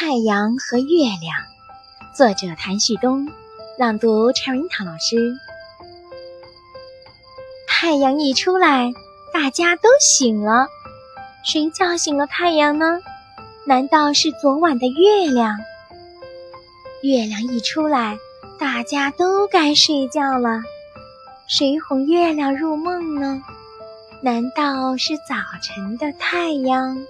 太阳和月亮。作者谭旭东朗读陈文涛老师。太阳一出来大家都醒了。谁叫醒了太阳呢？难道是昨晚的月亮？月亮一出来大家都该睡觉了。谁哄月亮入梦呢？难道是早晨的太阳？